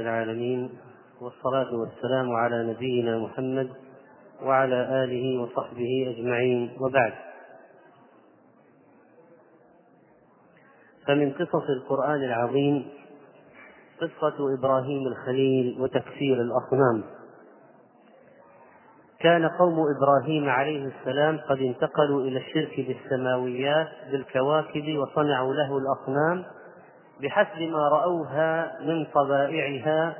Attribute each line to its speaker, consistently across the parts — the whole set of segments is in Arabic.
Speaker 1: العالمين والصلاة والسلام على نبينا محمد وعلى آله وصحبه أجمعين. وبعد فمن قصص القرآن العظيم قصة إبراهيم الخليل وتكسير الأصنام. كان قوم إبراهيم عليه السلام قد انتقلوا إلى الشرك بالسماويات بالكواكب وصنعوا له الأصنام بحسب ما رأوها من طبائعها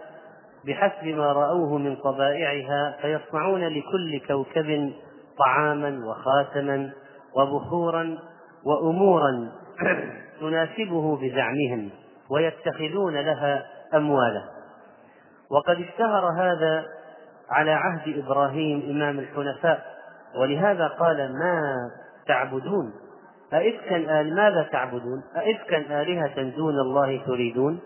Speaker 1: بحسب ما رأوه من طبائعها فيصنعون لكل كوكب طعاما وخاتما وبخورا وأمورا تناسبه بزعمهم ويتخذون لها أموالا. وقد اشتهر هذا على عهد إبراهيم إمام الحنفاء ولهذا قال ما تعبدون؟ أئفكا آل ماذا تعبدون؟ أئفكا آلهة دون الله تريدون؟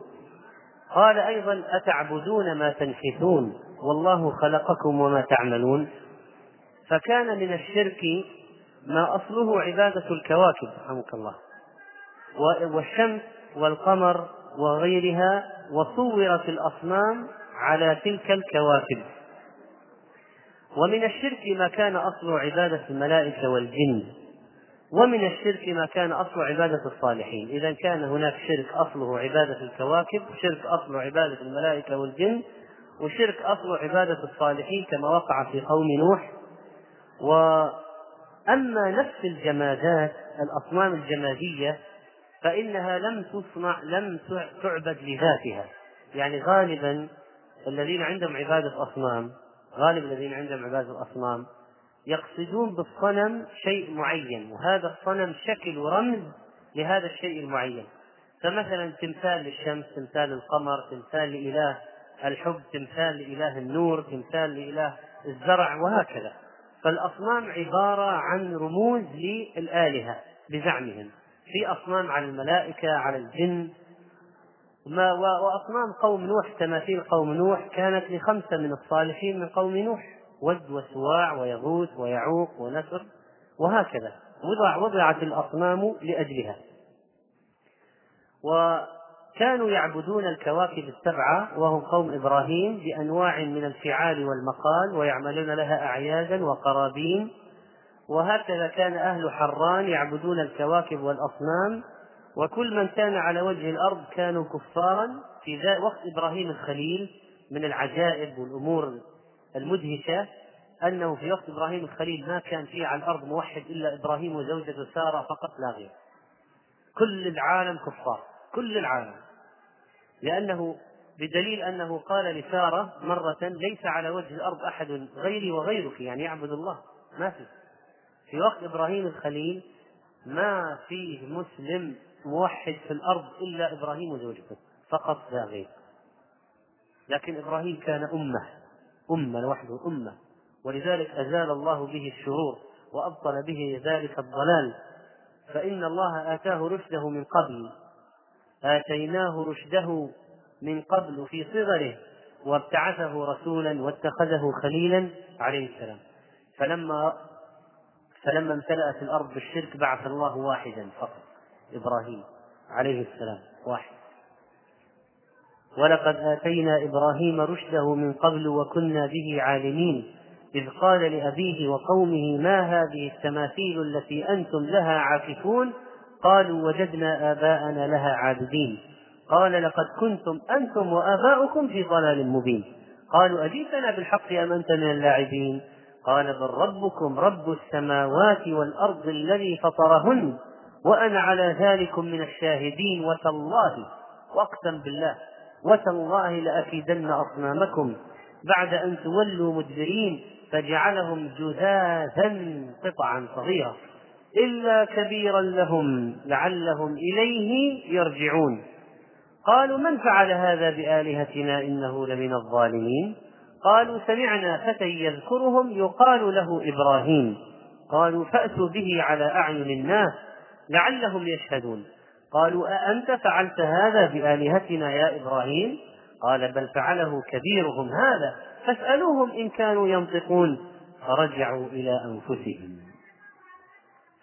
Speaker 1: قال أيضا أتعبدون ما تنحتون؟ والله خلقكم وما تعملون؟ فكان من الشرك ما أصله عبادة الكواكب رحمك الله. والشمس والقمر وغيرها وصورت الأصنام على تلك الكواكب. ومن الشرك ما كان أصله عبادة الملائكة والجن. ومن الشرك ما كان أصل عبادة الصالحين. إذا كان هناك شرك أصله عبادة الكواكب شرك أصله عبادة الملائكة والجن وشرك أصله عبادة الصالحين كما وقع في قوم نوح. وأما نفس الجمادات الأصنام الجمادية فإنها لم تصنع لم تعبد لذاتها. يعني غالبا الذين عندهم عبادة أصنام غالب الذين عندهم عبادة الأصنام يقصدون بالصنم شيء معين وهذا الصنم شكل ورمز لهذا الشيء المعين. فمثلا تمثال للشمس تمثال للقمر تمثال لإله الحب تمثال لإله النور تمثال لإله الزرع وهكذا. فالأصنام عبارة عن رموز للآلهة بزعمهم. في أصنام على الملائكة على الجن. ما وأصنام قوم نوح تماثيل قوم نوح كانت لخمسة من الصالحين من قوم نوح. ود وسواع ويغوث ويعوق ونسر وهكذا. وضع وضعت الأصنام لأجلها. وكانوا يعبدون الكواكب السبعة وهم قوم إبراهيم بأنواع من الفعال والمقال ويعملون لها أعيادا وقرابين. وهكذا كان أهل حران يعبدون الكواكب والأصنام. وكل من كان على وجه الأرض كانوا كفارا في وقت إبراهيم الخليل من العجائب والأمور المدهشة أنه في وقت إبراهيم الخليل ما كان في على الأرض موحد إلا إبراهيم وزوجته سارة فقط لا غير. كل العالم كفار كل العالم. لأنه بدليل أنه قال لسارة مرة ليس على وجه الأرض أحد غيري وغيرك يعني يعبد الله. ما في. في وقت إبراهيم الخليل ما فيه مسلم موحد في الأرض إلا إبراهيم وزوجته فقط لا غير. لكن إبراهيم كان أمة. أمة لوحده أمة. ولذلك أزال الله به الشرور وأبطل به ذلك الضلال. فإن الله آتاه رشده من قبل آتيناه رشده من قبل في صغره وابتعثه رسولا واتخذه خليلا عليه السلام. فلما فلما امتلأت الأرض بالشرك بعث الله واحدا فقط إبراهيم عليه السلام واحد. ولقد آتينا إبراهيم رشده من قبل وكنا به عالمين إذ قال لأبيه وقومه ما هذه التماثيل التي أنتم لها عاكفون؟ قالوا وجدنا آباءنا لها عابدين. قال لقد كنتم أنتم وآباؤكم في ضلال مبين. قالوا أجيتنا بالحق أم أنت من اللاعبين؟ قال بل ربكم رب السماوات والأرض الذي فطرهن وأنا على ذلك من الشاهدين وتالله وأقسم بالله. وتالله لأكيدن أصنامكم. بعد أن تولوا مدبرين فجعلهم جذاذا قطعا صغيرة إلا كبيرا لهم لعلهم إليه يرجعون. قالوا من فعل هذا بآلهتنا إنه لمن الظالمين؟ قالوا سمعنا فتى يذكرهم يقال له إبراهيم. قالوا فأتوا به على أعين الناس لعلهم يشهدون. قالوا أأنت فعلت هذا بآلهتنا يا إبراهيم؟ قال بل فعله كبيرهم هذا. فاسألوهم إن كانوا ينطقون. فرجعوا إلى أنفسهم.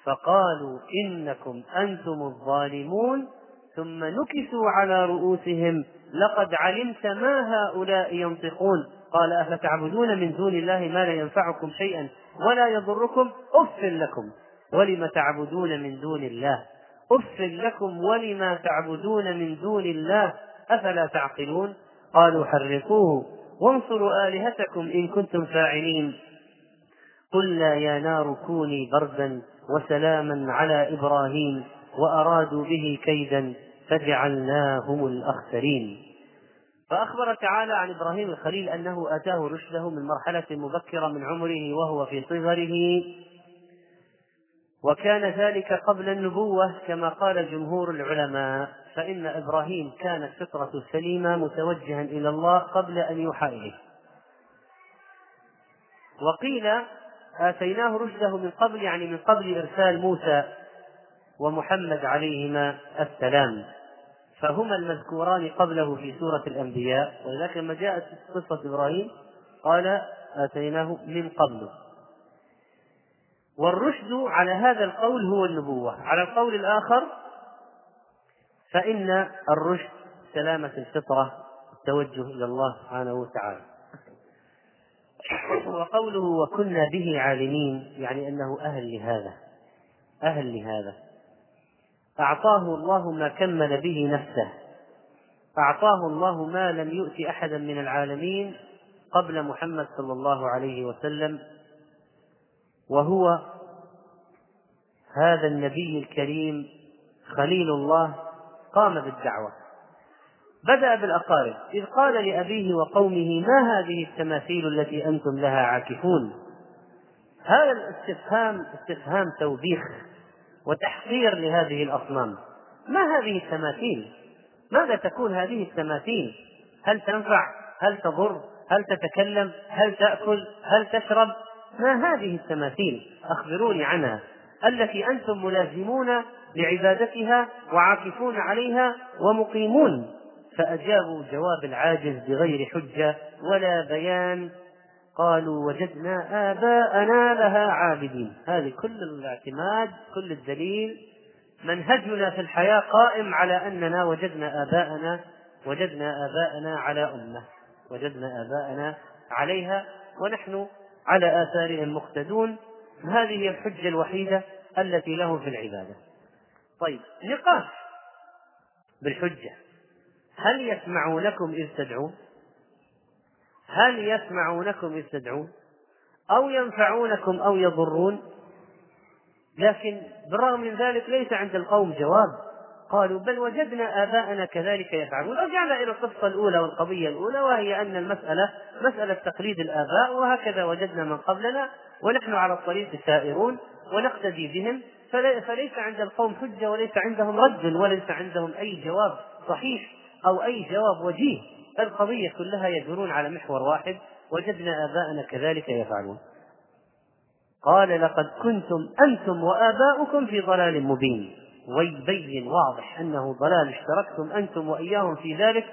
Speaker 1: فقالوا إنكم أنتم الظالمون. ثم نكسوا على رؤوسهم. لقد علمت ما هؤلاء ينطقون. قال أفتعبدون من دون الله ما لا ينفعكم شيئا ولا يضركم؟ أف لكم. ولم تعبدون من دون الله؟ أف لكم ولما تعبدون من دون الله أفلا تعقلون؟ قالوا حرقوه وانصروا آلهتكم إن كنتم فاعلين. قلنا يا نار كوني بردا وسلاما على إبراهيم وأرادوا به كيدا فجعلناهم الأخسرين. فأخبر تعالى عن إبراهيم الخليل أنه أتاه رشده من مرحلة مبكرة من عمره وهو في صغره. وكان ذلك قبل النبوة كما قال جمهور العلماء فإن إبراهيم كانت فطرة سليمة متوجها إلى الله قبل أن يوحى إليه. وقيل آتيناه رشده من قبل يعني من قبل إرسال موسى ومحمد عليهما السلام. فهما المذكوران قبله في سورة الأنبياء ولذلك لما جاءت قصة إبراهيم قال آتيناه من قبل. والرشد على هذا القول هو النبوة. على القول الآخر فإن الرشد سلامة الفطرة التوجه إلى الله سبحانه وتعالى. وقوله وكنا به عالمين يعني أنه أهل لهذا أهل لهذا. أعطاه الله ما كمل به نفسه. أعطاه الله ما لم يؤت أحدا من العالمين قبل محمد صلى الله عليه وسلم. وهو هذا النبي الكريم خليل الله قام بالدعوة. بدأ بالأقارب. إذ قال لأبيه وقومه ما هذه التماثيل التي أنتم لها عاكفون؟ هذا الاستفهام استفهام توبيخ وتحقير لهذه الأصنام. ما هذه التماثيل؟ ماذا تكون هذه التماثيل؟ هل تنفع؟ هل تضر؟ هل تتكلم؟ هل تأكل؟ هل تشرب؟ ما هذه التماثيل؟ أخبروني عنها. التي أنتم ملازمون لعبادتها وعاكفون عليها ومقيمون. فأجابوا جواب العاجز بغير حجة ولا بيان. قالوا وجدنا آباءنا لها عابدين. هذه كل الاعتماد كل الدليل. منهجنا في الحياة قائم على أننا وجدنا آباءنا وجدنا آباءنا على أمة. وجدنا آباءنا عليها ونحن على آثارهم مقتدون هذه هي الحجة الوحيدة التي له في العبادة. طيب نقاش بالحجة. هل يسمعونكم إذ تدعون؟ هل يسمعونكم إذ تدعون؟ أو ينفعونكم أو يضرون؟ لكن بالرغم من ذلك ليس عند القوم جواب. قالوا بل وجدنا آباءنا كذلك يفعلون. رجعنا إلى القصة الأولى والقضية الأولى وهي أن المسألة مسألة تقليد الآباء وهكذا وجدنا من قبلنا ونحن على الطريق سائرون ونقتدي بهم فليس عند القوم حجة وليس عندهم رد وليس عندهم أي جواب صحيح أو أي جواب وجيه. القضية كلها يدورون على محور واحد وجدنا آباءنا كذلك يفعلون. قال لقد كنتم أنتم وآباؤكم في ضلال مبين. ويبين واضح أنه ضلال اشتركتم أنتم وإياهم في ذلك.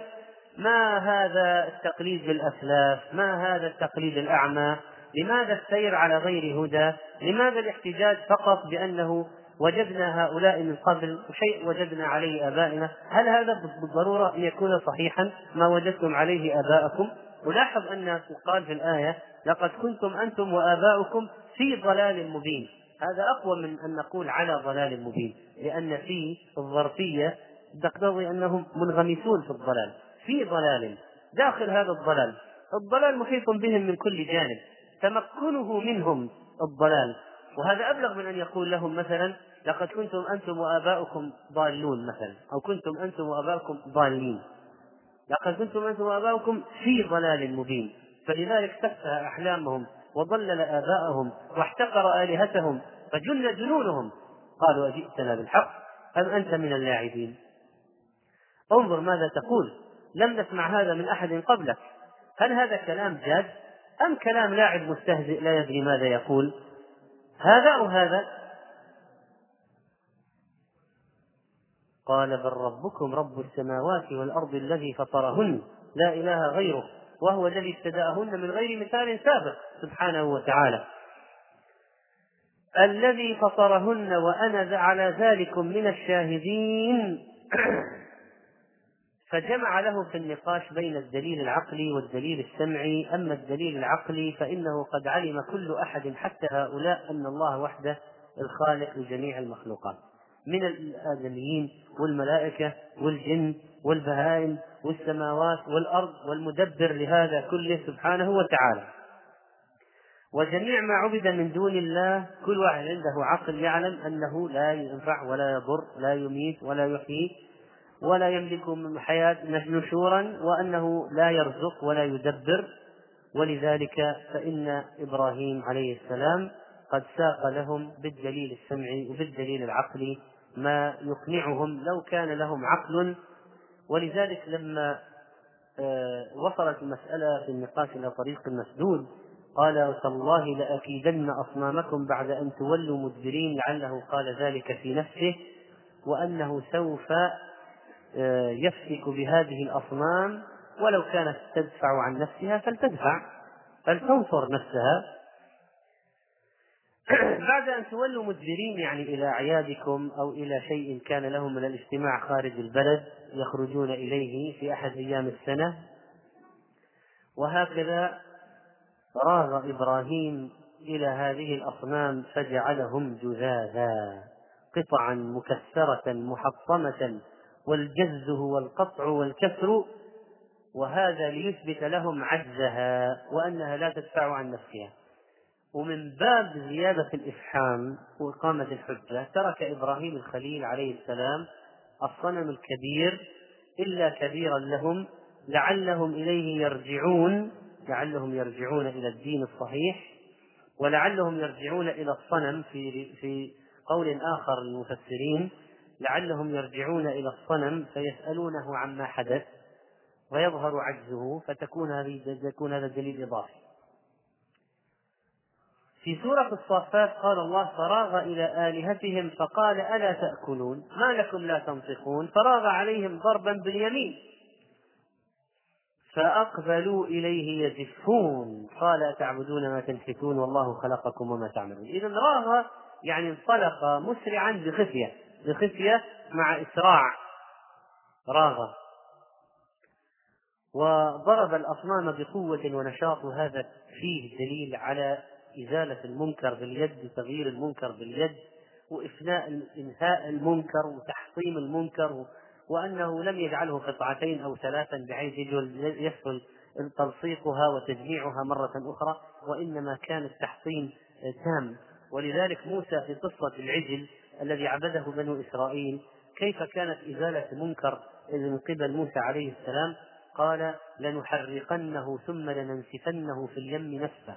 Speaker 1: ما هذا التقليد بالأسلاف ما هذا التقليد الأعمى؟ لماذا السير على غير هدى؟ لماذا الاحتجاج فقط بأنه وجدنا هؤلاء من قبل شيء وجدنا عليه آبائنا؟ هل هذا بالضرورة أن يكون صحيحا ما وجدتم عليه آباءكم؟ ولاحظ أن قال في الآية لقد كنتم أنتم وآباؤكم في ضلال مبين. هذا أقوى من أن نقول على ضلال مبين. لأن في الظرفية تقتضي أنهم منغمسون في الضلال. في ضلال. داخل هذا الضلال. الضلال محيط بهم من كل جانب. تمكنه منهم الضلال. وهذا أبلغ من أن يقول لهم مثلا لقد كنتم أنتم وآباؤكم ضالون مثلا أو كنتم أنتم وآباؤكم ضالين لقد كنتم أنتم وآباؤكم في ضلال مبين. فلذلك سفه أحلامهم وضلل آباءهم واحتقر آلهتهم فجن جنونهم. قالوا أجئتنا بالحق أم أنت من اللاعبين؟ انظر ماذا تقول. لم نسمع هذا من أحد قبلك. هل هذا كلام جاد؟ أم كلام لاعب مستهزئ لا يدري ماذا يقول؟ هذا أو هذا؟ قال بل ربكم رب السماوات والأرض الذي فطرهن لا إله غيره وهو الذي ابتدأهن من غير مثال سابق سبحانه وتعالى. الذي فطرهن وأنا على ذلك من الشاهدين. فجمع له في النقاش بين الدليل العقلي والدليل السمعي. أما الدليل العقلي فإنه قد علم كل أحد حتى هؤلاء أن الله وحده الخالق لجميع المخلوقات من الآدميين والملائكة والجن والبهائم والسماوات والأرض والمدبر لهذا كله سبحانه وتعالى. وجميع ما عبد من دون الله كل واحد عنده عقل يعلم أنه لا ينفع ولا يضر لا يميت ولا يحيي ولا يملك من حياة نشورا وأنه لا يرزق ولا يدبر. ولذلك فإن إبراهيم عليه السلام قد ساق لهم بالدليل السمعي وبالدليل العقلي ما يقنعهم لو كان لهم عقل. ولذلك لما آه، وصلت المسألة في النقاش إلى طريق مسدود قال تالله لأكيدن أصنامكم بعد أن تولوا مدبرين لعله قال ذلك في نفسه وأنه سوف آه، يفتك بهذه الأصنام ولو كانت تدفع عن نفسها فلتدفع فلتنصر نفسها. بعد أن تولوا مدبرين يعني إلى أعيادكم أو إلى شيء كان لهم من الاجتماع خارج البلد يخرجون إليه في أحد أيام السنة وهكذا راغ إبراهيم إلى هذه الأصنام فجعلهم جذاذا قطعا مكسرة محطمة والجز هو القطع والكسر وهذا ليثبت لهم عجزها وأنها لا تدفع عن نفسها. ومن باب زيادة الإفحام وإقامة الحجة ترك إبراهيم الخليل عليه السلام الصنم الكبير إلا كبيرا لهم لعلهم إليه يرجعون لعلهم يرجعون إلى الدين الصحيح ولعلهم يرجعون إلى الصنم في في قول آخر للمفسرين لعلهم يرجعون إلى الصنم فيسألونه عما حدث ويظهر عجزه فتكون هذه يكون هذا دليل إضافي. في سورة الصافات قال الله فراغ إلى آلهتهم فقال ألا تأكلون؟ ما لكم لا تنطقون؟ فراغ عليهم ضربا باليمين. فأقبلوا إليه يزفون. قال أتعبدون ما تنحتون والله خلقكم وما تعملون. إذا راغ يعني انطلق مسرعا بخفية بخفية مع إسراع. راغ. وضرب الأصنام بقوة ونشاط وهذا فيه دليل على إزالة المنكر باليد وتغيير المنكر باليد وإفناء إنهاء المنكر وتحطيم المنكر وأنه لم يجعله قطعتين أو ثلاثا بحيث يسهل تلصيقها وتجميعها مرة أخرى وإنما كان التحطيم تام. ولذلك موسى في قصة العجل الذي عبده بنو إسرائيل كيف كانت إزالة منكر من قبل موسى عليه السلام؟ قال لنحرقنه ثم لننسفنه في اليم نسفا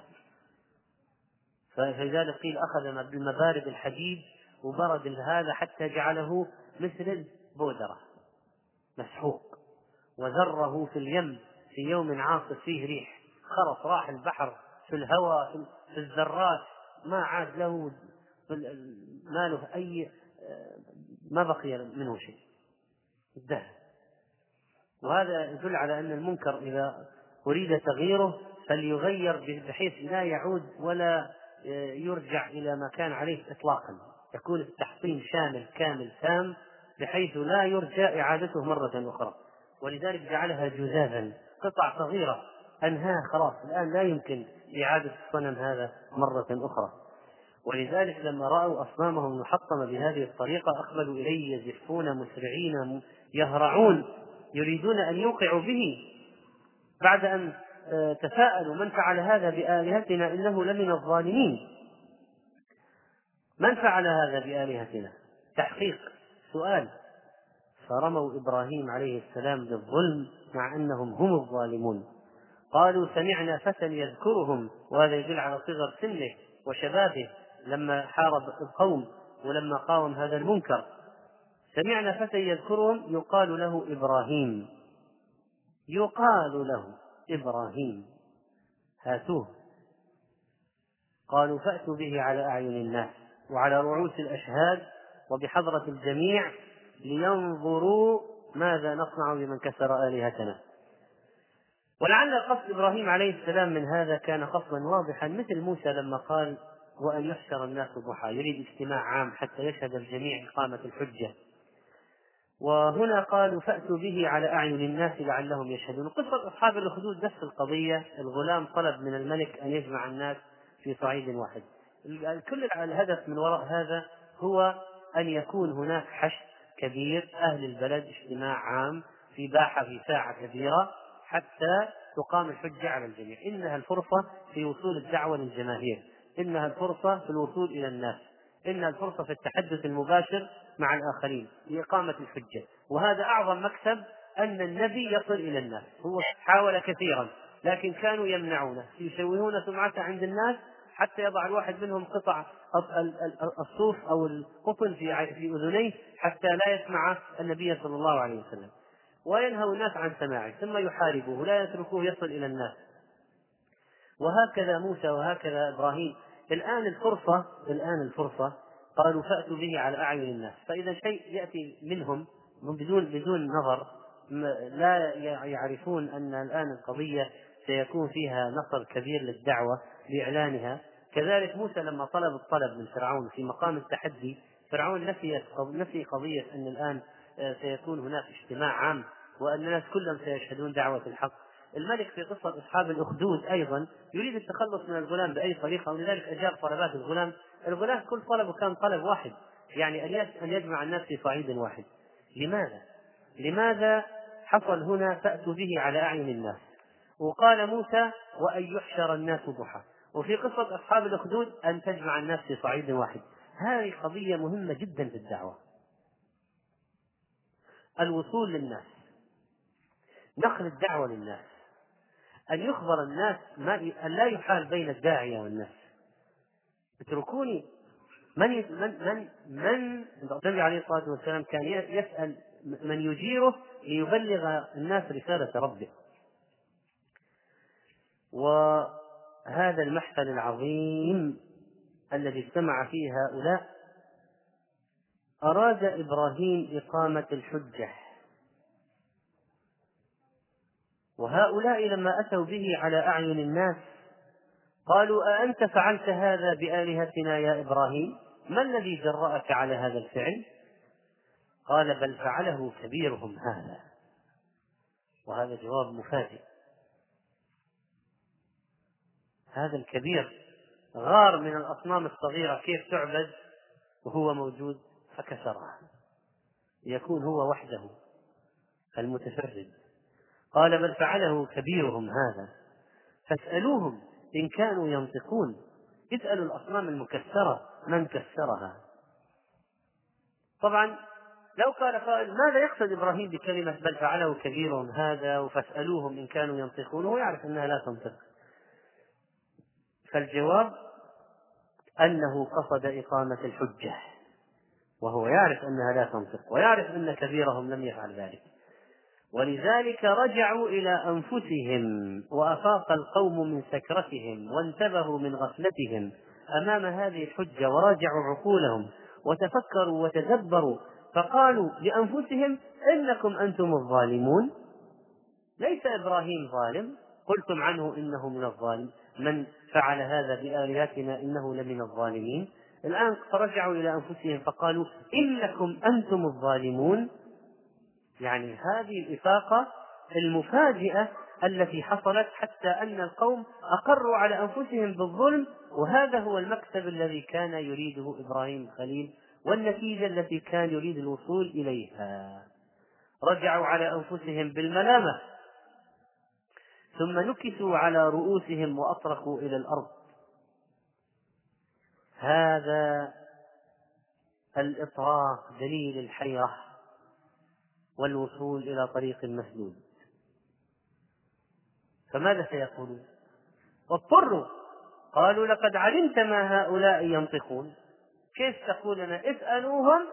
Speaker 1: فلذلك قيل أخذ بالمبارد الحديد وبرد هذا حتى جعله مثل البودرة. مسحوق. وذره في اليم في يوم عاصف فيه ريح. خرص راح البحر في الهواء في الذرات. ما عاد له ما له أي ما بقي منه شيء. انتهى. وهذا يدل على أن المنكر إذا أريد تغييره فليغير بحيث لا يعود ولا يرجع إلى ما كان عليه إطلاقا. يكون التحطيم شامل كامل تام. بحيث لا يرجى إعادته مرة أخرى. ولذلك جعلها جذاذا قطع صغيرة أنهاها خلاص الآن لا يمكن إعادة الصنم هذا مرة أخرى. ولذلك لما رأوا أصنامهم المحطمة بهذه الطريقة أقبلوا إليه يزفون مسرعين يهرعون يريدون أن يوقعوا به. بعد أن آه، تساءلوا من فعل هذا بآلهتنا إنه لمن الظالمين. من فعل هذا بآلهتنا؟ تحقيق. سؤال. فرموا إبراهيم عليه السلام بالظلم مع أنهم هم الظالمون. قالوا سمعنا فتى يذكرهم وهذا يدل على صغر سنه وشبابه لما حارب القوم ولما قاوم هذا المنكر. سمعنا فتى يذكرهم يقال له إبراهيم. يقال له إبراهيم. هاتوه. قالوا فأتوا به على أعين الناس وعلى رؤوس الأشهاد وبحضرة الجميع لينظروا ماذا نصنع بمن كسر آلهتنا. ولعل قصد إبراهيم عليه السلام من هذا كان قصدا واضحا مثل موسى لما قال وأن يحشر الناس ضحى يريد اجتماع عام حتى يشهد الجميع إقامة الحجة. وهنا قالوا فأتوا به على أعين الناس لعلهم يشهدون. قصة أصحاب الأخدود نفس القضية الغلام طلب من الملك أن يجمع الناس في صعيد واحد. كل الهدف من وراء هذا هو أن يكون هناك حشد كبير. أهل البلد اجتماع عام في باحة في ساعة كبيرة حتى تقام الحجة على الجميع. إنها الفرصة في وصول الدعوة للجماهير. إنها الفرصة في الوصول إلى الناس. إنها الفرصة في التحدث المباشر مع الآخرين لإقامة الحجة. وهذا أعظم مكسب أن النبي يصل إلى الناس. هو حاول كثيرا لكن كانوا يمنعونه يشوهون سمعته عند الناس حتى يضع الواحد منهم قطع الصوف أو القطن في في أذنيه حتى لا يسمع النبي صلى الله عليه وسلم. وينهى الناس عن سماعه ثم يحاربوه لا يتركوه يصل إلى الناس. وهكذا موسى وهكذا إبراهيم. الآن الفرصه الآن الفرصة قالوا فأتوا به على أعين الناس. فإذا شيء يأتي منهم بدون بدون نظر لا يعرفون أن الآن القضية سيكون فيها نصر كبير للدعوة باعلانها كذلك موسى لما طلب الطلب من فرعون في مقام التحدي فرعون نسي نسي قضية أن الآن آه، سيكون هناك اجتماع عام وأن الناس كلهم سيشهدون دعوة الحق. الملك في قصة أصحاب الأخدود أيضا يريد التخلص من الغلام بأي طريقة ولذلك أجاب طلبات الغلام الغلام كل طلبه كان طلب واحد يعني أن يجمع الناس في صعيد واحد. لماذا؟ لماذا حصل هنا فأتوا به على أعين الناس؟ وقال موسى وأن يحشر الناس ضحى. وفي قصة أصحاب الأخدود أن تجمع الناس في صعيد واحد. هذه قضية مهمة جدا في الدعوة. الوصول للناس. نقل الدعوة للناس. أن يخبر الناس ما أن لا يحال بين الداعية والناس. اتركوني. من من من من النبي عليه الصلاة والسلام كان يسأل من يجيره ليبلغ الناس رسالة ربه. وهذا المحفل العظيم الذي اجتمع فيه هؤلاء أراد إبراهيم إقامة الحجة. وهؤلاء لما أتوا به على أعين الناس قالوا أأنت فعلت هذا بآلهتنا يا إبراهيم؟ ما الذي جرأك على هذا الفعل؟ قال بل فعله كبيرهم هذا. وهذا جواب مفاجئ. هذا الكبير غار من الأصنام الصغيرة كيف تعبد؟ وهو موجود فكسرها. ليكون هو وحده المتفرد. قال بل فعله كبيرهم هذا. فاسألوهم إن كانوا ينطقون. اسألوا الأصنام المكسرة من كسرها. طبعا لو قال قائل ماذا يقصد إبراهيم بكلمة بل فعله كبيرهم هذا؟ فاسألوهم إن كانوا ينطقون. هو يعرف أنها لا تنطق. فالجواب أنه قصد إقامة الحجة وهو يعرف أنها لا تنطق ويعرف أن كبيرهم لم يفعل ذلك. ولذلك رجعوا إلى أنفسهم وأفاق القوم من سكرتهم وانتبهوا من غفلتهم أمام هذه الحجة وراجعوا عقولهم وتفكروا وتدبروا فقالوا لأنفسهم إنكم أنتم الظالمون. ليس إبراهيم ظالم قلتم عنه إنه من الظالم. من فعل هذا بآلهتنا إنه لمن الظالمين. الآن فرجعوا إلى أنفسهم فقالوا إنكم أنتم الظالمون. يعني هذه الإفاقة المفاجئة التي حصلت حتى أن القوم أقروا على أنفسهم بالظلم وهذا هو المكسب الذي كان يريده إبراهيم الخليل والنتيجة التي كان يريد الوصول إليها. رجعوا على أنفسهم بالملامة. ثم نكسوا على رؤوسهم وأطرقوا إلى الأرض. هذا الإطراق دليل الحيرة والوصول إلى طريق مسدود. فماذا سيقولون؟ واضطروا قالوا لقد علمت ما هؤلاء ينطقون. كيف تقول لنا؟ اسألوهم.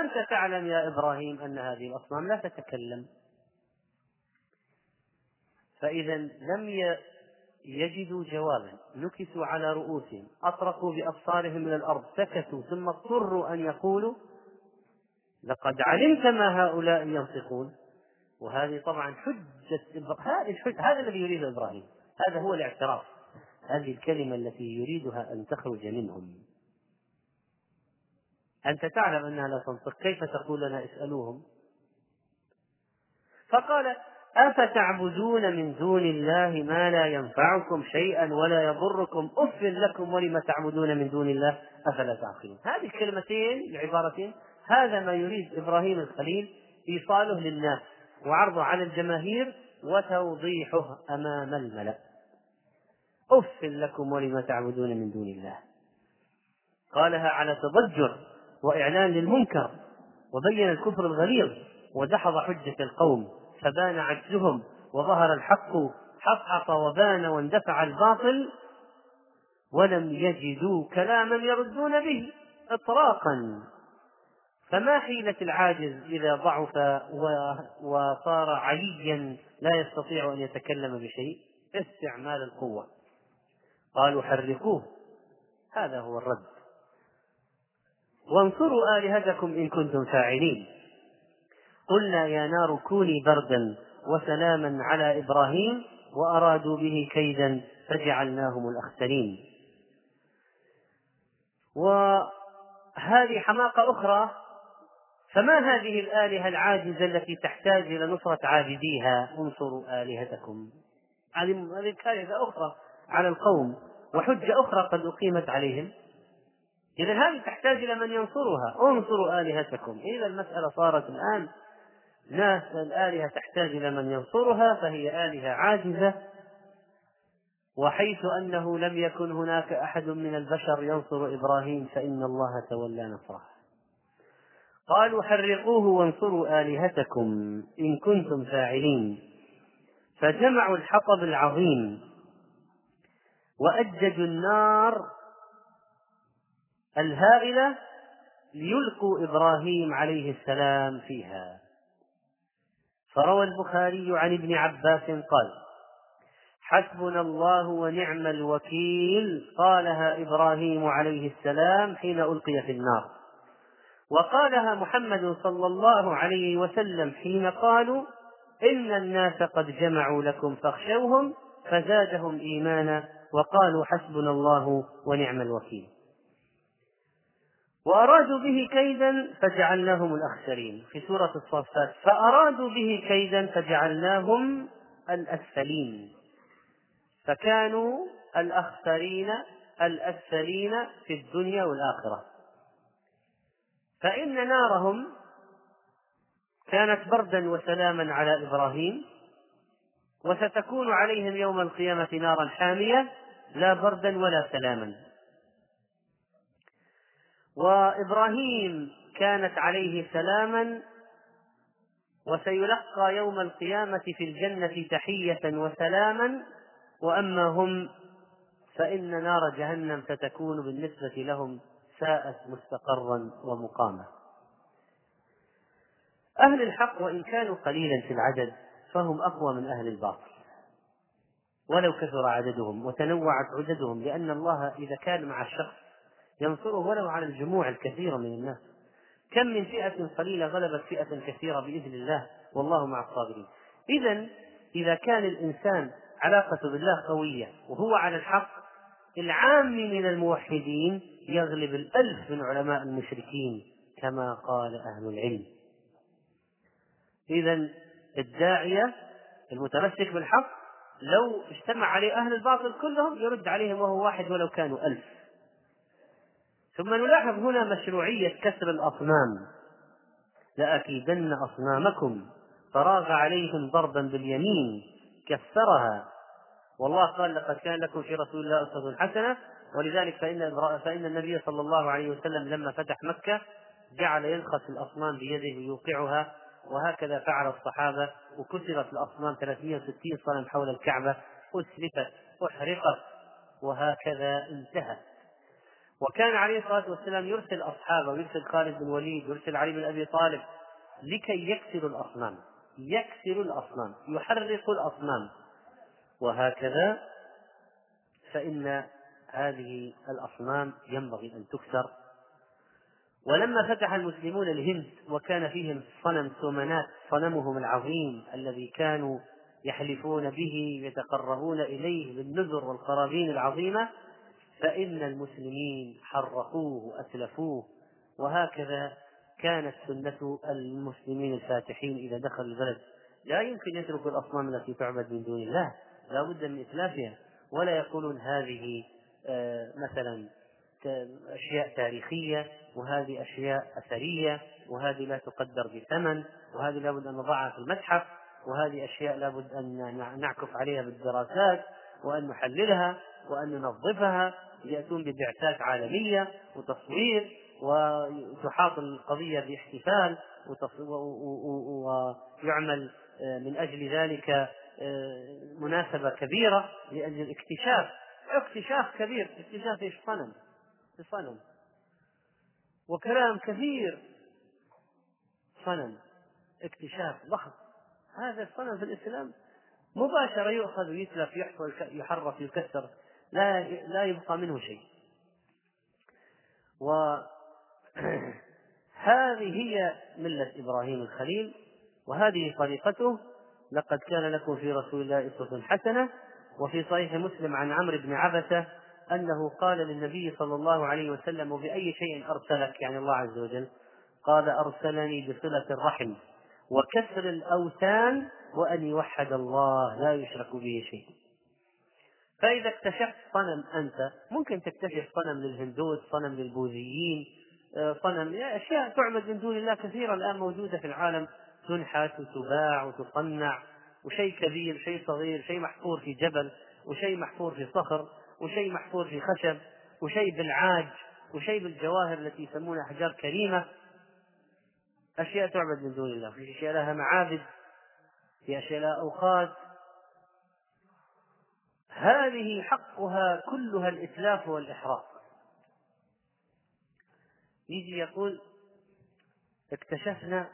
Speaker 1: أنت تعلم يا إبراهيم أن هذه الأصنام لا تتكلم. فإذا لم يجدوا جوابا نكسوا على رؤوسهم أطرقوا بأبصارهم إلى الأرض سكتوا ثم اضطروا أن يقولوا لقد علمت ما هؤلاء ينطقون. وهذه طبعا حجة هذا الذي يريده إبراهيم هذا هو الاعتراف هذه الكلمة التي يريدها أن تخرج منهم. أنت تعلم أنها لا تنطق كيف تقول لنا اسألوهم؟ فقال أفتعبدون من دون الله ما لا ينفعكم شيئا ولا يضركم. أف لكم ولم تعبدون من دون الله؟ أفلا تعقلون. هذه الكلمتين العبارتين هذا ما يريد إبراهيم الخليل إيصاله للناس وعرضه على الجماهير وتوضيحه أمام الملأ. أف لكم ولم تعبدون من دون الله. قالها على تضجر وإعلان للمنكر وبين الكفر الغليظ ودحض حجة القوم. فبان عجزهم وظهر الحق حقق وبان واندفع الباطل ولم يجدوا كلاما يردون به إطراقا. فما حيلة العاجز إذا ضعف وصار عليا لا يستطيع أن يتكلم بشيء؟ استعمال القوة. قالوا حرقوه هذا هو الرد. وانصروا آلهتكم إن كنتم فاعلين. قلنا يا نار كوني بردا وسلاما على إبراهيم وأرادوا به كيدا فجعلناهم الأخسرين وهذه حماقة أخرى فما هذه الآلهة العاجزة التي تحتاج إلى نصرة عابديها؟ انصروا آلهتكم. هذه كارثة أخرى على القوم وحجة أخرى قد أقيمت عليهم. إذا هذه تحتاج إلى من ينصرها. انصروا آلهتكم. إذا المسألة صارت الآن ناس الآلهة تحتاج إلى من ينصرها فهي آلهة عاجزة وحيث أنه لم يكن هناك أحد من البشر ينصر إبراهيم فإن الله تولى نصره. قالوا حرقوه وانصروا آلهتكم إن كنتم فاعلين. فجمعوا الحطب العظيم وأججوا النار الهائلة ليلقوا إبراهيم عليه السلام فيها. فروى البخاري عن ابن عباس قال حسبنا الله ونعم الوكيل قالها إبراهيم عليه السلام حين ألقي في النار. وقالها محمد صلى الله عليه وسلم حين قالوا إن الناس قد جمعوا لكم فاخشوهم فزادهم إيمانا وقالوا حسبنا الله ونعم الوكيل. وأرادوا به كيدا فجعلناهم الأخسرين. في سورة الصافات فأرادوا به كيدا فجعلناهم الأسفلين. فكانوا الأخسرين الأسفلين في الدنيا والآخرة. فإن نارهم كانت بردا وسلاما على إبراهيم وستكون عليهم يوم القيامة نارا حامية لا بردا ولا سلاما. وإبراهيم كانت عليه سلاما وسيلقى يوم القيامة في الجنة تحية وسلاما وأما هم فإن نار جهنم ستكون بالنسبة لهم ساءت مستقرا ومقاما. أهل الحق وإن كانوا قليلا في العدد فهم أقوى من أهل الباطل. ولو كثر عددهم وتنوعت عددهم لأن الله إذا كان مع الشخص ينصره ولو على الجموع الكثيرة من الناس. كم من فئة قليلة غلبت فئة كثيرة بإذن الله والله مع الصابرين. إذا إذا كان الإنسان علاقته بالله قوية وهو على الحق العام من الموحدين يغلب الألف من علماء المشركين كما قال أهل العلم. إذا الداعية المتمسك بالحق لو اجتمع عليه أهل الباطل كلهم يرد عليهم وهو واحد ولو كانوا ألف. ثم نلاحظ هنا مشروعية كسر الأصنام. لأكيدن أصنامكم. فراغ عليهم ضربا باليمين. كسرها. والله قال لقد كان لكم في رسول الله أسوة حسنة. ولذلك فإن فإن النبي صلى الله عليه وسلم لما فتح مكة جعل ينخس الأصنام بيده ويوقعها وهكذا فعل الصحابة. وكسرت الأصنام 360 صنم حول الكعبة. أسلفت أحرقت. وهكذا انتهت. وكان عليه الصلاة والسلام يرسل أصحابه ويرسل خالد بن الوليد ويرسل علي بن أبي طالب لكي يكسروا الأصنام يكسروا الأصنام يحرقوا الأصنام. وهكذا فإن هذه الأصنام ينبغي أن تكسر. ولما فتح المسلمون الهند وكان فيهم صنم سومنات صنمهم العظيم الذي كانوا يحلفون به يتقربون إليه بالنذر والقرابين العظيمة فإن المسلمين حرقوه وأتلفوه وهكذا كانت سنة المسلمين الفاتحين إذا دخلوا البلد. لا يمكن يتركوا الأصنام التي تعبد من دون الله لا بد من إتلافها ولا يقولون هذه آه، مثلا أشياء تاريخية وهذه أشياء أثرية وهذه لا تقدر بثمن وهذه لابد أن نضعها في المتحف وهذه أشياء لابد أن نعكف عليها بالدراسات وأن نحللها وأن ننظفها يأتون ببعثات عالمية وتصوير وتحاط القضية باحتفال ويعمل آه، من أجل ذلك آه، مناسبة كبيرة لأجل الاكتشاف. اكتشاف كبير. اكتشاف إيش؟ صنم. صنم. وكلام كثير. صنم. اكتشاف. ضخم هذا الصنم في الإسلام مباشرة يؤخذ ويتلف يحصل يحرف يكسر. لا لا يبقى منه شيء. وهذه هي ملة إبراهيم الخليل وهذه طريقته. لقد كان لكم في رسول الله أسوة حسنة وفي صحيح مسلم عن عمرو بن عبسة أنه قال للنبي صلى الله عليه وسلم وبأي شيء أرسلك؟ يعني الله عز وجل قال أرسلني بصلة الرحم وكسر الأوثان وأن يوحد الله لا يشرك به شيء. فإذا اكتشفت صنم أنت ممكن تكتشف صنم للهندوس صنم للبوذيين آه، صنم أشياء تعبد من دون الله كثيرة الآن موجودة في العالم تنحت وتباع وتصنع وشيء كبير شيء صغير شيء محفور في جبل وشيء محفور في صخر وشيء محفور في خشب وشيء بالعاج وشيء بالجواهر التي يسمونها أحجار كريمة. أشياء تعبد من دون الله في أشياء لها معابد في أشياء لها أوقات. هذه حقها كلها الإتلاف والإحراق يجي يقول اكتشفنا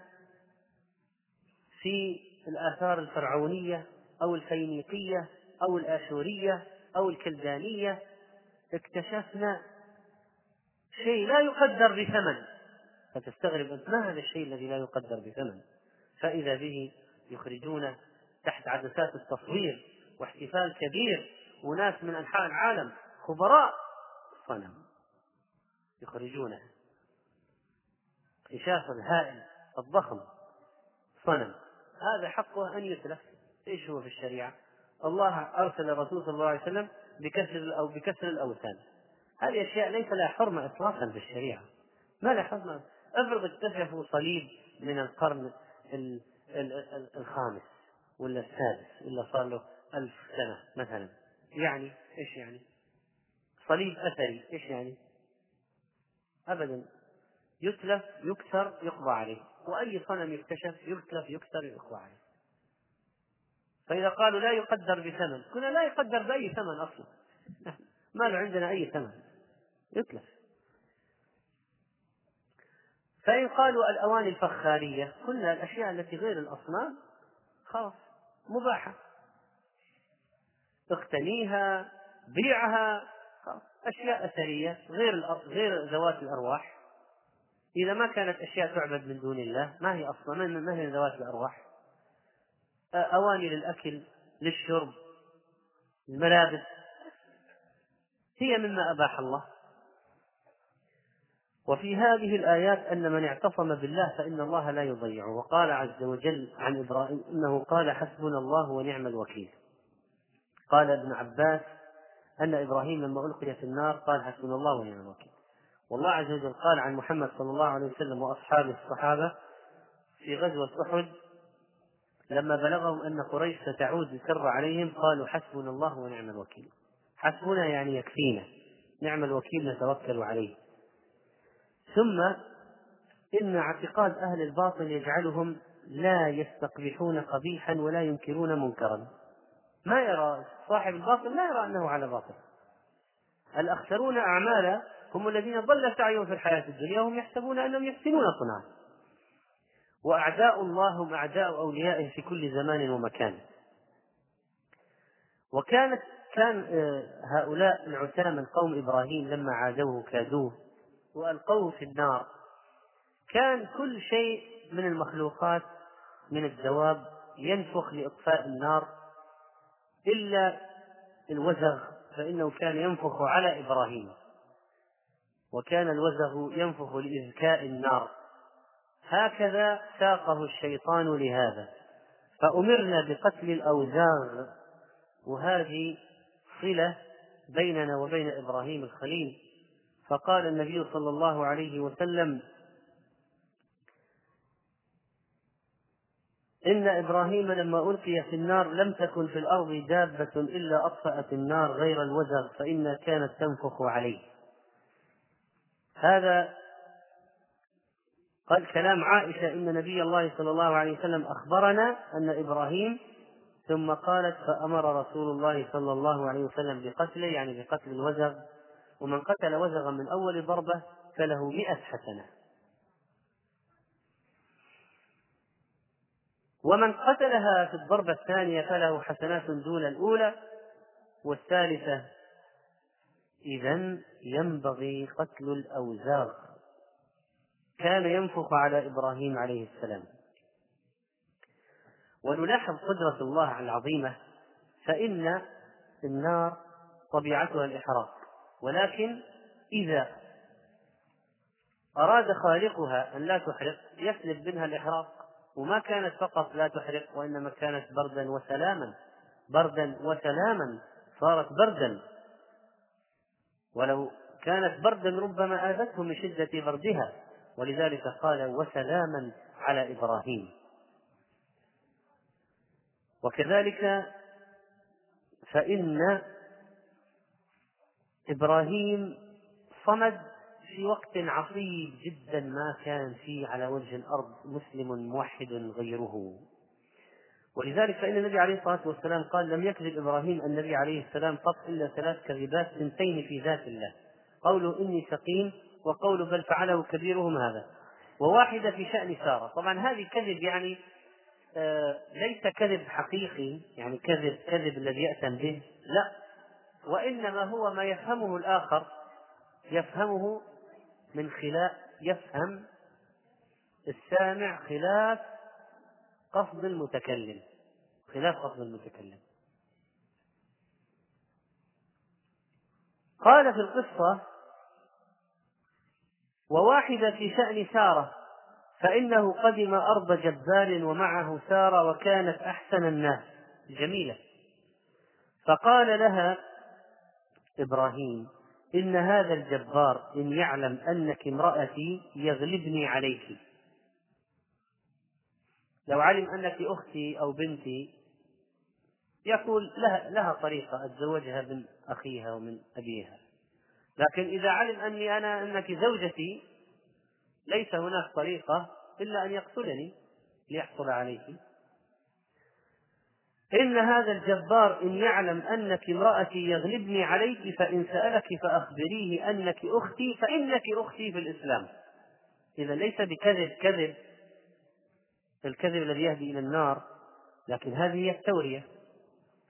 Speaker 1: في الآثار الفرعونية أو الفينيقية أو الآشورية أو الكلدانية اكتشفنا شيء لا يقدر بثمن. فتستغرب أنت ما هذا الشيء الذي لا يقدر بثمن؟ فإذا به يخرجون تحت عدسات التصوير واحتفال كبير وناس من أنحاء العالم خبراء صنم يخرجونه. اكتشاف الهائل الضخم صنم. هذا حقه أن يتلف. إيش هو في الشريعة؟ الله أرسل الرسول صلى الله عليه وسلم بكسر أو بكسر الأوثان. هذه أشياء ليس لها حرمة إطلاقا في الشريعة. ما لها حرمة. افرض اكتشفوا صليب من القرن الخامس ولا السادس ولا صار له ألف سنة مثلا. يعني إيش يعني؟ صليب أثري إيش يعني؟ أبدا. يتلف يكسر يقضى عليه. وأي صنم يكتشف يتلف يكسر يقضى عليه. فإذا قالوا لا يقدر بثمن كنا لا يقدر بأي ثمن أصلا. ما له عندنا أي ثمن. يتلف. فإن قالوا الأواني الفخارية كلها الأشياء التي غير الأصنام خلاص مباحة. اقتنيها بيعها أشياء أثرية غير غير ذوات الأرواح. إذا ما كانت أشياء تعبد من دون الله ما هي أصلا ما هي ذوات الأرواح؟ أواني للأكل للشرب الملابس هي مما أباح الله. وفي هذه الآيات أن من اعتصم بالله فإن الله لا يضيعه. وقال عز وجل عن إبراهيم إنه قال حسبنا الله ونعم الوكيل. قال ابن عباس أن إبراهيم لما ألقي في النار قال حسبنا الله ونعم الوكيل. والله عز وجل قال عن محمد صلى الله عليه وسلم وأصحابه الصحابة في غزوة أحد لما بلغهم أن قريش ستعود بسر عليهم قالوا حسبنا الله ونعم الوكيل. حسبنا يعني يكفينا. نعم الوكيل نتوكل عليه. ثم إن اعتقاد أهل الباطل يجعلهم لا يستقبحون قبيحا ولا ينكرون منكرا. ما يرى صاحب الباطل لا يرى أنه على باطل. الأخسرون أعمالا هم الذين ضل سعيهم في الحياة الدنيا وهم يحسبون أنهم يحسنون صنعا. وأعداء الله هم أعداء أوليائه في كل زمان ومكان. وكانت كان آه، هؤلاء العتاة من قوم إبراهيم لما عادوه كادوه وألقوه في النار. كان كل شيء من المخلوقات من الدواب ينفخ لإطفاء النار. إلا الوزغ فإنه كان ينفخ على إبراهيم. وكان الوزغ ينفخ لإذكاء النار. هكذا ساقه الشيطان لهذا. فأمرنا بقتل الأوزاغ. وهذه صلة بيننا وبين إبراهيم الخليل. فقال النبي صلى الله عليه وسلم إن إبراهيم لما ألقي في النار لم تكن في الأرض دابة إلا أطفأت النار غير الوزغ فإنها كانت تنفخ عليه. هذا قال كلام عائشة إن نبي الله صلى الله عليه وسلم أخبرنا أن إبراهيم ثم قالت فأمر رسول الله صلى الله عليه وسلم بقتله يعني بقتل الوزغ ومن قتل وزغا من أول ضربة فله مئة حسنة. ومن قتلها في الضربة الثانية فله حسنات دون الأولى والثالثة إذا ينبغي قتل الأوزاغ. كان ينفخ على إبراهيم عليه السلام. ونلاحظ قدرة الله العظيمة فإن النار طبيعتها الإحراق ولكن إذا أراد خالقها أن لا تحرق يسلب منها الإحراق. وما كانت فقط لا تحرق وإنما كانت بردا وسلاما. بردا وسلاما صارت بردا. ولو كانت بردا ربما آذته من شدة بردها. ولذلك قال وسلاما على إبراهيم. وكذلك فإن إبراهيم صمد في وقت عصيب جدا ما كان فيه على وجه الأرض مسلم موحد غيره. ولذلك فإن النبي عليه الصلاة والسلام قال لم يكذب إبراهيم النبي عليه السلام قط إلا ثلاث كذبات سنتين في ذات الله. قوله إني سقيم وقول بل فعله كبيرهم هذا. وواحدة في شأن سارة. طبعا هذه كذب يعني آه ليس كذب حقيقي يعني كذب كذب الذي يأتم به. لا. وإنما هو ما يفهمه الآخر يفهمه من خلاف يفهم السامع خلاف قصد المتكلم خلاف قصد المتكلم. قال في القصة وواحدة في شأن سارة فإنه قدم أرض جبال ومعه سارة وكانت أحسن الناس. جميلة. فقال لها إبراهيم إن هذا الجبار إن يعلم أنك امرأتي يغلبني عليك. لو علم أنك أختي أو بنتي يقول لها, لها طريقة أتزوجها من أخيها ومن أبيها. لكن إذا علم أني أنا أنك زوجتي ليس هناك طريقة إلا أن يقتلني ليحصل عليك. إن هذا الجبار إن يعلم أنك امرأتي يغلبني عليك فإن سألك فأخبريه أنك أختي فإنك أختي في الإسلام. إذا ليس بكذب كذب. الكذب الذي يهدي إلى النار لكن هذه هي التورية.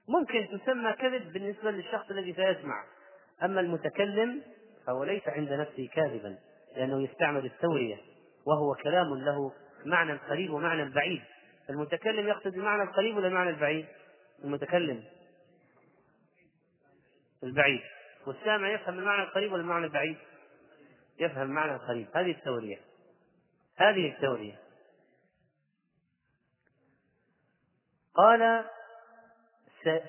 Speaker 1: ممكن تسمى كذب بالنسبة للشخص الذي سيسمع. أما المتكلم فهو ليس عند نفسه كاذبا لأنه يستعمل التورية وهو كلام له معنى قريب ومعنى بعيد. المتكلم يقصد المعنى القريب ولا المعنى البعيد؟ المتكلم. البعيد. والسامع يفهم المعنى القريب ولا المعنى البعيد؟ يفهم المعنى القريب. هذه التورية. هذه التورية. قال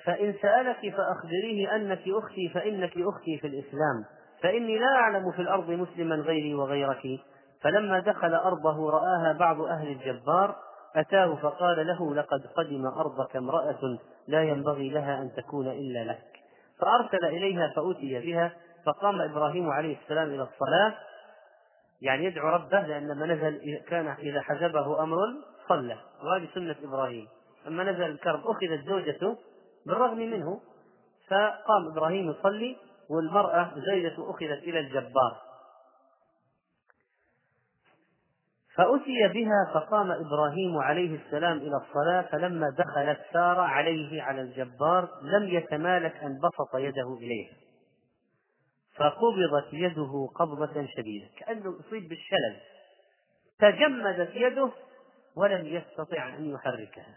Speaker 1: فإن سألك فأخبريه أنك أختي فإنك أختي في الإسلام. فإني لا أعلم في الأرض مسلما غيري وغيرك. فلما دخل أرضه رآها بعض أهل الجبار أتاه فقال له لقد قدم أرضك امرأة لا ينبغي لها أن تكون إلا لك. فأرسل إليها فأتي بها فقام إبراهيم عليه السلام إلى الصلاة. يعني يدعو ربه لأن لما نزل كان إذا حجبه أمر صلى وهذه سنة إبراهيم. لما نزل الكرب أخذت زوجته بالرغم منه فقام إبراهيم يصلي والمرأة زوجته أخذت إلى الجبار. فأتي بها فقام إبراهيم عليه السلام إلى الصلاة فلما دخلت سارة عليه على الجبار لم يتمالك أن بسط يده إليه. فقبضت يده قبضة شديدة كأنه أصيب بالشلل. تجمدت يده ولم يستطع أن يحركها.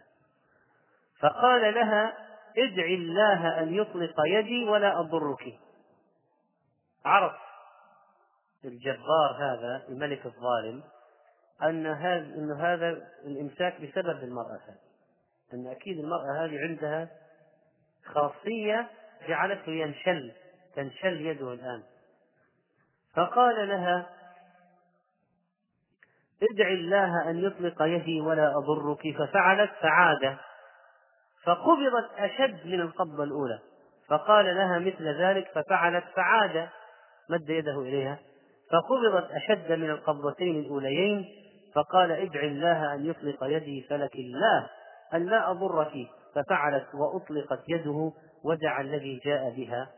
Speaker 1: فقال لها ادعي الله أن يطلق يدي ولا أضرك. عرف الجبار هذا الملك الظالم أن هذا أن هذا الإمساك بسبب المرأة أن أكيد المرأة هذه عندها خاصية جعلته ينشل تنشل يده الآن. فقال لها ادع الله أن يطلق يدي ولا أضرك. ففعلت فعاد. فقبضت أشد من القبضة الأولى. فقال لها مثل ذلك ففعلت فعاد. مد يده إليها. فقبضت أشد من القبضتين الأوليين. فقال ادع الله أن يطلق يدي فلك الله أن لا أضرك ففعلت وأطلقت يده ودعا الذي جاء بها.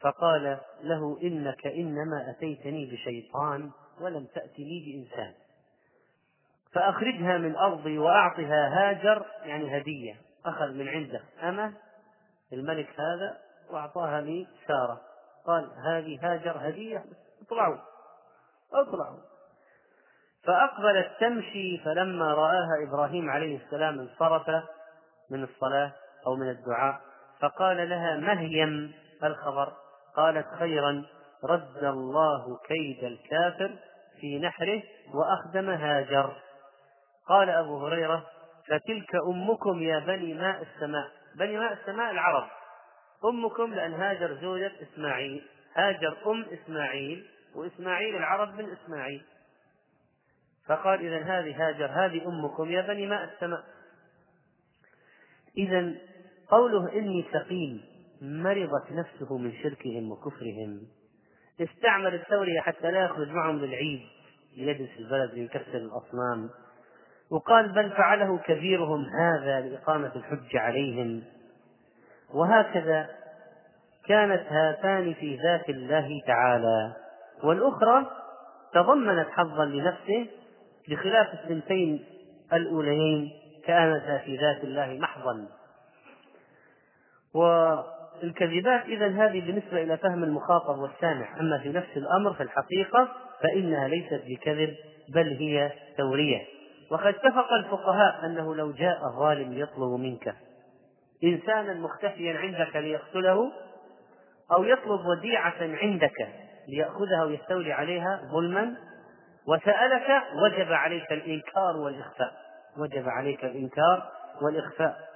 Speaker 1: فقال له إنك إنما أتيتني بشيطان ولم تأتني بإنسان. فأخرجها من أرضي وأعطها هاجر يعني هدية أخذ من عنده أمة الملك هذا وأعطاها لسارة. قال هذه هاجر هدية اطلعوا. اطلعوا. فأقبلت تمشي فلما رآها إبراهيم عليه السلام انصرف من الصلاة أو من الدعاء فقال لها مهيم الخبر؟ قالت خيرا رد الله كيد الكافر في نحره وأخدم هاجر. قال أبو هريرة فتلك أمكم يا بني ماء السماء. بني ماء السماء العرب. أمكم لأن هاجر زوجة إسماعيل. هاجر أم إسماعيل وإسماعيل العرب من إسماعيل. فقال إذا هذه هاجر هذه أمكم يا بني ماء السماء. إذا قوله إني سقيم مرضت نفسه من شركهم وكفرهم. استعمل الثورية حتى لا يخرج معهم للعيد يجلس في البلد ليكسر الأصنام. وقال بل فعله كبيرهم هذا لإقامة الحج عليهم. وهكذا كانت هاتان في ذات الله تعالى. والأخرى تضمنت حظا لنفسه بخلاف الثنتين الأوليين كانتا في ذات الله محضا. والكذبات إذا هذه بالنسبة إلى فهم المخاطب والسامع. أما في نفس الأمر في الحقيقة فإنها ليست بكذب بل هي تورية. وقد اتفق الفقهاء أنه لو جاء ظالم يطلب منك إنسانا مختفيا عندك ليقتله أو يطلب وديعة عندك ليأخذها ويستولي عليها ظلما وسألك وجب عليك الإنكار والإخفاء. وجب عليك الإنكار والإخفاء.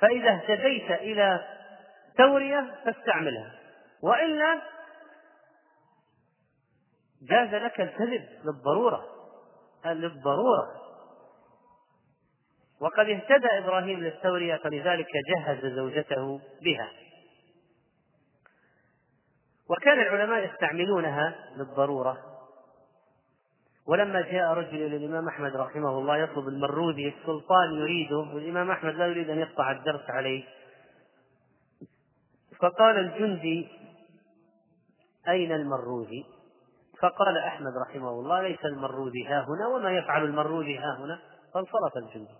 Speaker 1: فإذا اهتديت إلى تورية فاستعملها. وإلا جاز لك الكذب للضرورة. للضرورة. وقد اهتدى إبراهيم للتورية فلذلك جهز زوجته بها. وكان العلماء يستعملونها للضرورة. ولما جاء رجل إلى الإمام أحمد رحمه الله يطلب المروذي السلطان يريده والإمام أحمد لا يريد أن يقطع الدرس عليه. فقال الجندي أين المروذي؟ فقال أحمد رحمه الله ليس المروذي ها هنا وما يفعل المروذي ها هنا؟ فانصرف الجندي.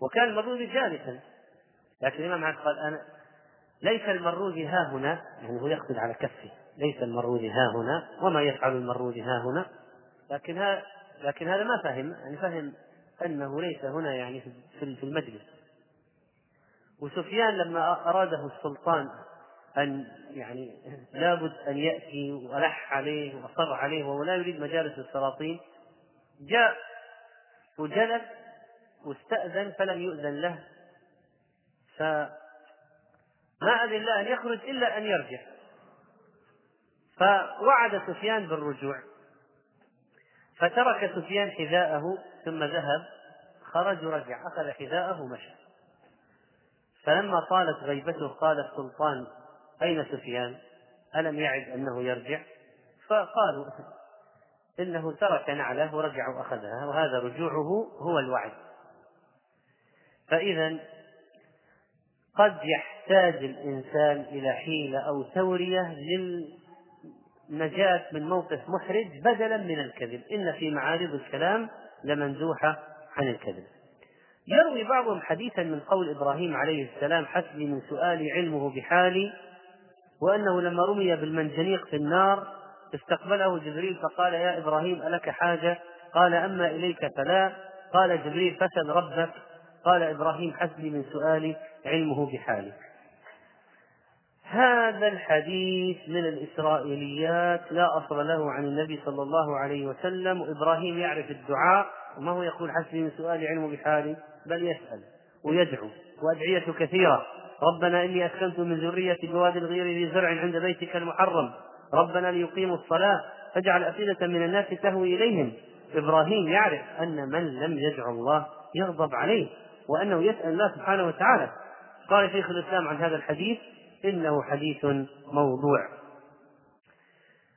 Speaker 1: وكان المروذي جالسا. لكن الإمام أحمد قال أنا ليس المروذي ها هنا يعني هو يقصد على كفه ليس المروذي ها هنا وما يفعل المروذي ها هنا؟ لكن هذا لكن هذا ما فهم. يعني فهم أنه ليس هنا يعني في المجلس. وسفيان لما أراده السلطان أن يعني لابد أن يأتي وألح عليه وأصر عليه وهو لا يريد مجالس السلاطين جاء وجلس واستأذن فلم يؤذن له. فما أذن له أن يخرج إلا أن يرجع. فوعد سفيان بالرجوع. فترك سفيان حذاءه ثم ذهب خرج ورجع أخذ حذاءه ومشى فلما طالت غيبته قال السلطان أين سفيان؟ ألم يعد أنه يرجع؟ فقالوا إنه ترك نعله ورجع وأخذها وهذا رجوعه هو الوعد فإذا قد يحتاج الإنسان إلى حيلة أو تورية النجاة من موقف محرج بدلا من الكذب. إن في معارض الكلام لمنزوحة عن الكذب. يروي بعضهم حديثا من قول إبراهيم عليه السلام حسبي من سؤالي علمه بحالي وأنه لما رمي بالمنجنيق في النار استقبله جبريل فقال يا إبراهيم ألك حاجة؟ قال أما إليك فلا. قال جبريل فسل ربك. قال إبراهيم حسبي من سؤالي علمه بحالي. هذا الحديث من الإسرائيليات لا أصل له عن النبي صلى الله عليه وسلم وإبراهيم يعرف الدعاء وما هو يقول حسبي من سؤالي علم بحالي بل يسأل ويدعو وأدعية كثيرة. ربنا إني أسكنت من ذريتي بواد الغير ذي زرع عند بيتك المحرم. ربنا ليقيموا الصلاة فاجعل أفئدة من الناس تهوي إليهم. إبراهيم يعرف أن من لم يدعو الله يغضب عليه وأنه يسأل الله سبحانه وتعالى. قال شيخ الإسلام عن هذا الحديث إنه حديث موضوع.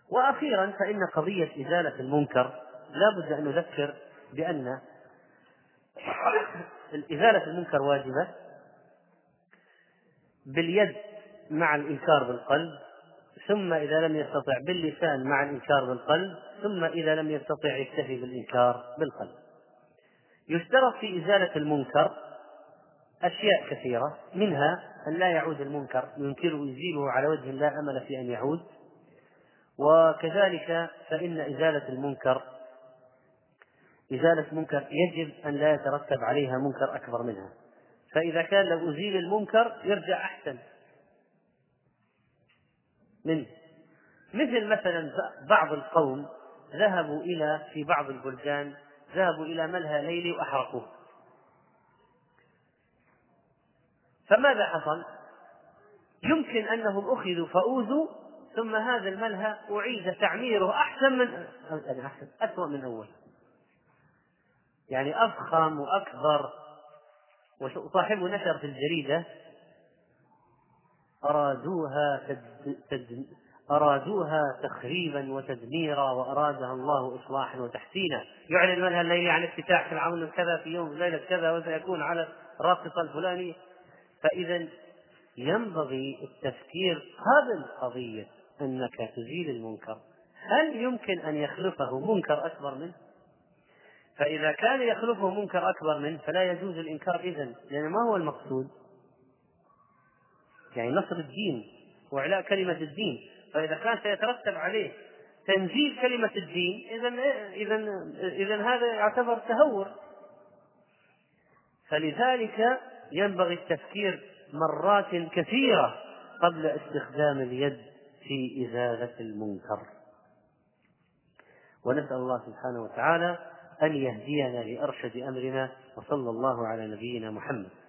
Speaker 1: وأخيرا فإن قضية إزالة المنكر لا بد أن نذكر بأن إزالة المنكر واجبة باليد مع الإنكار بالقلب ثم إذا لم يستطع باللسان مع الإنكار بالقلب ثم إذا لم يستطع يكتفي بالإنكار بالقلب. يشترط في إزالة المنكر أشياء كثيرة منها أن لا يعود المنكر ينكره يزيله على وجه لا أمل في أن يعود. وكذلك فإن إزالة المنكر إزالة منكر يجب أن لا يترتب عليها منكر أكبر منها. فإذا كان لو أزيل المنكر يرجع أحسن. منه مثل مثلا بعض القوم ذهبوا إلى في بعض البلدان ذهبوا إلى ملهى ليلي وأحرقوه. فماذا حصل؟ يمكن أنهم أخذوا فأوذوا ثم هذا الملهى أعيد تعميره أحسن من يعني أحسن أسوأ من أول. يعني أفخم وأكبر. وصاحبه نشر في الجريدة أرادوها تد... تد... أرادوها تخريبا وتدميرا وأرادها الله إصلاحا وتحسينا. يعلن منها الليل عن افتتاح فرعون كذا في يوم ليلة كذا وسيكون على الرابطة الفلانية فإذا ينبغي التفكير قبل قضية أنك تزيل المنكر هل يمكن أن يخلفه منكر أكبر منه؟ فإذا كان يخلفه منكر أكبر منه فلا يجوز الإنكار إذن لأن ما هو المقصود؟ يعني نصر الدين وإعلاء كلمة الدين فإذا كان سيترتب عليه تنزيل كلمة الدين إذا إذا إذا هذا يعتبر تهور فلذلك ينبغي التفكير مرات كثيرة قبل استخدام اليد في إزالة المنكر. ونسأل الله سبحانه وتعالى أن يهدينا لأرشد أمرنا وصلى الله على نبينا محمد.